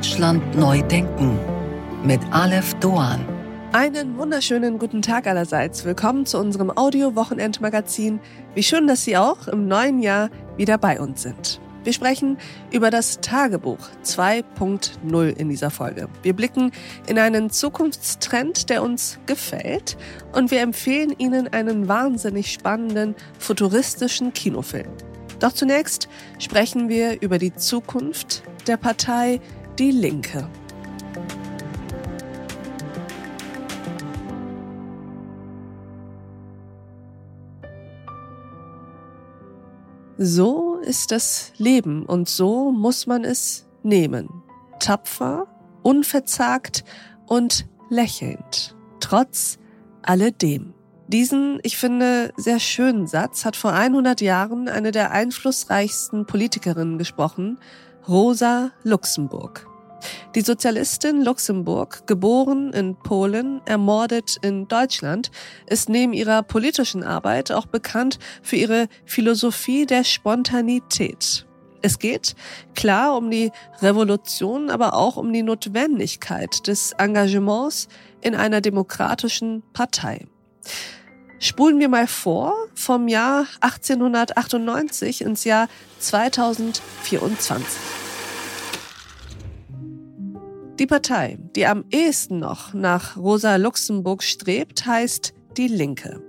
Deutschland neu denken mit Aleph Doan. Einen wunderschönen guten Tag allerseits. Willkommen zu unserem Audio-Wochenendmagazin. Wie schön, dass Sie auch im neuen Jahr wieder bei uns sind. Wir sprechen über das Tagebuch 2.0 in dieser Folge. Wir blicken in einen Zukunftstrend, der uns gefällt und wir empfehlen Ihnen einen wahnsinnig spannenden futuristischen Kinofilm. Doch zunächst sprechen wir über die Zukunft der Partei Die Linke. So ist das Leben und so muss man es nehmen. Tapfer, unverzagt und lächelnd. Trotz alledem. Diesen, ich finde, sehr schönen Satz hat vor 100 Jahren eine der einflussreichsten Politikerinnen gesprochen, Rosa Luxemburg. Die Sozialistin Luxemburg, geboren in Polen, ermordet in Deutschland, ist neben ihrer politischen Arbeit auch bekannt für ihre Philosophie der Spontanität. Es geht klar um die Revolution, aber auch um die Notwendigkeit des Engagements in einer demokratischen Partei. Spulen wir mal vor vom Jahr 1898 ins Jahr 2024. Die Partei, die am ehesten noch nach Rosa Luxemburg strebt, heißt die Linke.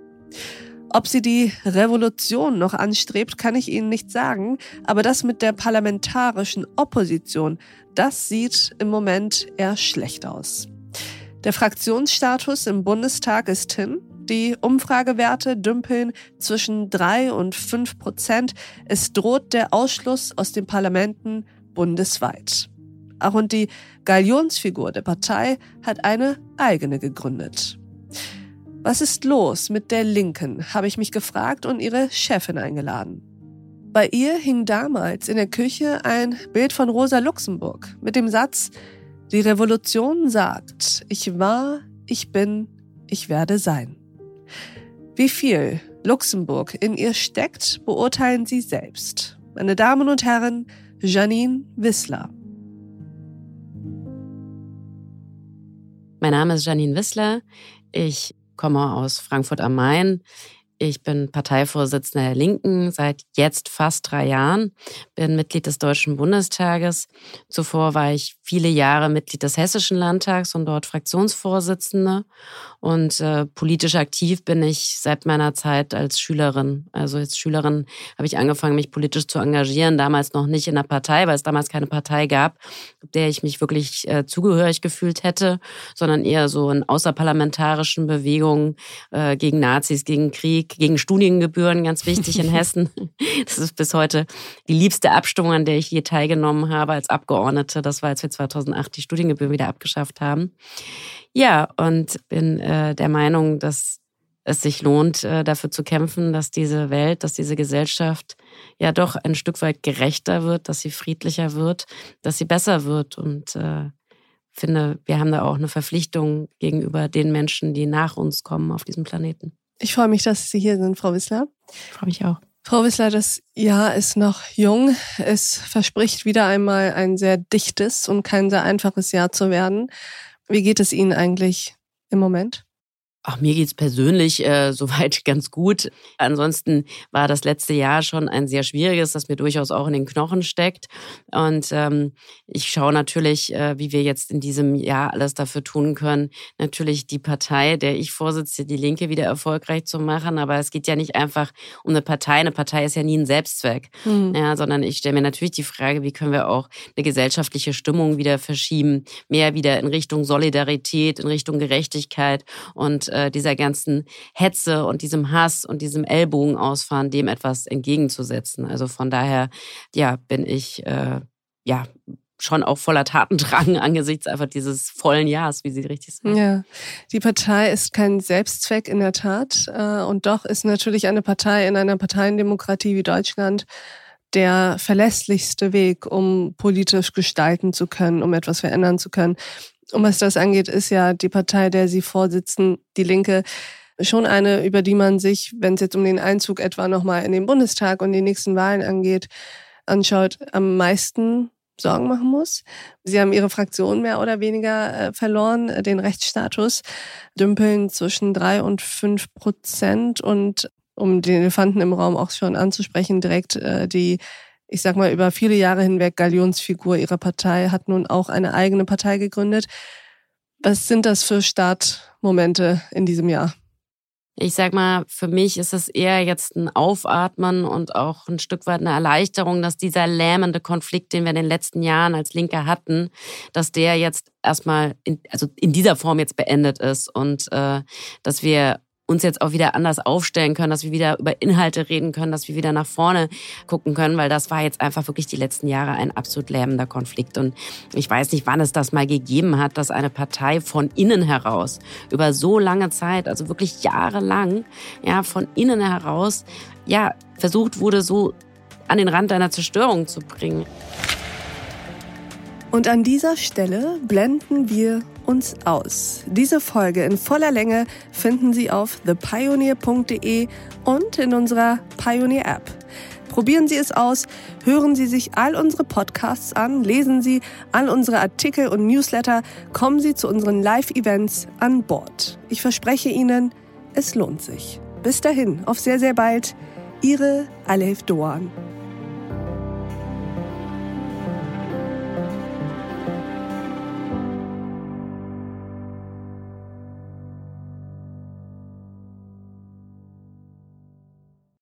Ob sie die Revolution noch anstrebt, kann ich Ihnen nicht sagen, aber das mit der parlamentarischen Opposition, das sieht im Moment eher schlecht aus. Der Fraktionsstatus im Bundestag ist hin, die Umfragewerte dümpeln zwischen drei und fünf Prozent. Es droht der Ausschluss aus den Parlamenten bundesweit. Auch und die Galionsfigur der Partei hat eine eigene gegründet. Was ist los mit der Linken, habe ich mich gefragt und ihre Chefin eingeladen. Bei ihr hing damals in der Küche ein Bild von Rosa Luxemburg mit dem Satz, die Revolution sagt, ich war, ich bin, ich werde sein. Wie viel Luxemburg in ihr steckt, beurteilen Sie selbst. Meine Damen und Herren, Janine Wissler. Mein Name ist Janine Wissler. Ich komme aus Frankfurt am Main. Ich bin Parteivorsitzende der Linken seit jetzt fast drei Jahren, bin Mitglied des Deutschen Bundestages. Zuvor war ich viele Jahre Mitglied des Hessischen Landtags und dort Fraktionsvorsitzende. Und äh, politisch aktiv bin ich seit meiner Zeit als Schülerin. Also als Schülerin habe ich angefangen, mich politisch zu engagieren. Damals noch nicht in der Partei, weil es damals keine Partei gab, der ich mich wirklich äh, zugehörig gefühlt hätte, sondern eher so in außerparlamentarischen Bewegungen äh, gegen Nazis, gegen Krieg, gegen Studiengebühren, ganz wichtig in Hessen. Das ist bis heute die liebste Abstimmung, an der ich je teilgenommen habe als Abgeordnete. Das war, als wir 2008 die Studiengebühren wieder abgeschafft haben. Ja, und bin äh, der Meinung, dass es sich lohnt, äh, dafür zu kämpfen, dass diese Welt, dass diese Gesellschaft ja doch ein Stück weit gerechter wird, dass sie friedlicher wird, dass sie besser wird. Und äh, finde, wir haben da auch eine Verpflichtung gegenüber den Menschen, die nach uns kommen auf diesem Planeten. Ich freue mich, dass Sie hier sind, Frau Wissler. Ich freue mich auch. Frau Wissler, das Jahr ist noch jung. Es verspricht wieder einmal ein sehr dichtes und kein sehr einfaches Jahr zu werden. Wie geht es Ihnen eigentlich im Moment? Ach, mir geht's persönlich äh, soweit ganz gut. Ansonsten war das letzte Jahr schon ein sehr schwieriges, das mir durchaus auch in den Knochen steckt. Und ähm, ich schaue natürlich, äh, wie wir jetzt in diesem Jahr alles dafür tun können, natürlich die Partei, der ich vorsitze, die Linke wieder erfolgreich zu machen. Aber es geht ja nicht einfach um eine Partei. Eine Partei ist ja nie ein Selbstzweck, mhm. ja, sondern ich stelle mir natürlich die Frage, wie können wir auch eine gesellschaftliche Stimmung wieder verschieben, mehr wieder in Richtung Solidarität, in Richtung Gerechtigkeit und äh, dieser ganzen Hetze und diesem Hass und diesem Ellbogen ausfahren, dem etwas entgegenzusetzen. Also von daher, ja, bin ich äh, ja schon auch voller Tatendrang angesichts einfach dieses vollen Jahres, wie Sie richtig sagen. Ja, die Partei ist kein Selbstzweck in der Tat äh, und doch ist natürlich eine Partei in einer Parteiendemokratie wie Deutschland der verlässlichste Weg, um politisch gestalten zu können, um etwas verändern zu können. Und was das angeht, ist ja die Partei, der Sie vorsitzen, die Linke, schon eine, über die man sich, wenn es jetzt um den Einzug etwa nochmal in den Bundestag und die nächsten Wahlen angeht, anschaut, am meisten Sorgen machen muss. Sie haben ihre Fraktion mehr oder weniger äh, verloren, äh, den Rechtsstatus, dümpeln zwischen drei und fünf Prozent und um den Elefanten im Raum auch schon anzusprechen, direkt äh, die, ich sag mal, über viele Jahre hinweg Galionsfigur ihrer Partei hat nun auch eine eigene Partei gegründet. Was sind das für Startmomente in diesem Jahr? Ich sag mal, für mich ist es eher jetzt ein Aufatmen und auch ein Stück weit eine Erleichterung, dass dieser lähmende Konflikt, den wir in den letzten Jahren als Linke hatten, dass der jetzt erstmal in, also in dieser Form jetzt beendet ist und äh, dass wir uns jetzt auch wieder anders aufstellen können, dass wir wieder über Inhalte reden können, dass wir wieder nach vorne gucken können, weil das war jetzt einfach wirklich die letzten Jahre ein absolut lähmender Konflikt. Und ich weiß nicht, wann es das mal gegeben hat, dass eine Partei von innen heraus über so lange Zeit, also wirklich jahrelang, ja, von innen heraus, ja, versucht wurde, so an den Rand einer Zerstörung zu bringen. Und an dieser Stelle blenden wir uns aus. Diese Folge in voller Länge finden Sie auf thepioneer.de und in unserer Pioneer App. Probieren Sie es aus, hören Sie sich all unsere Podcasts an, lesen Sie all unsere Artikel und Newsletter, kommen Sie zu unseren Live-Events an Bord. Ich verspreche Ihnen, es lohnt sich. Bis dahin, auf sehr, sehr bald. Ihre Alef Doan.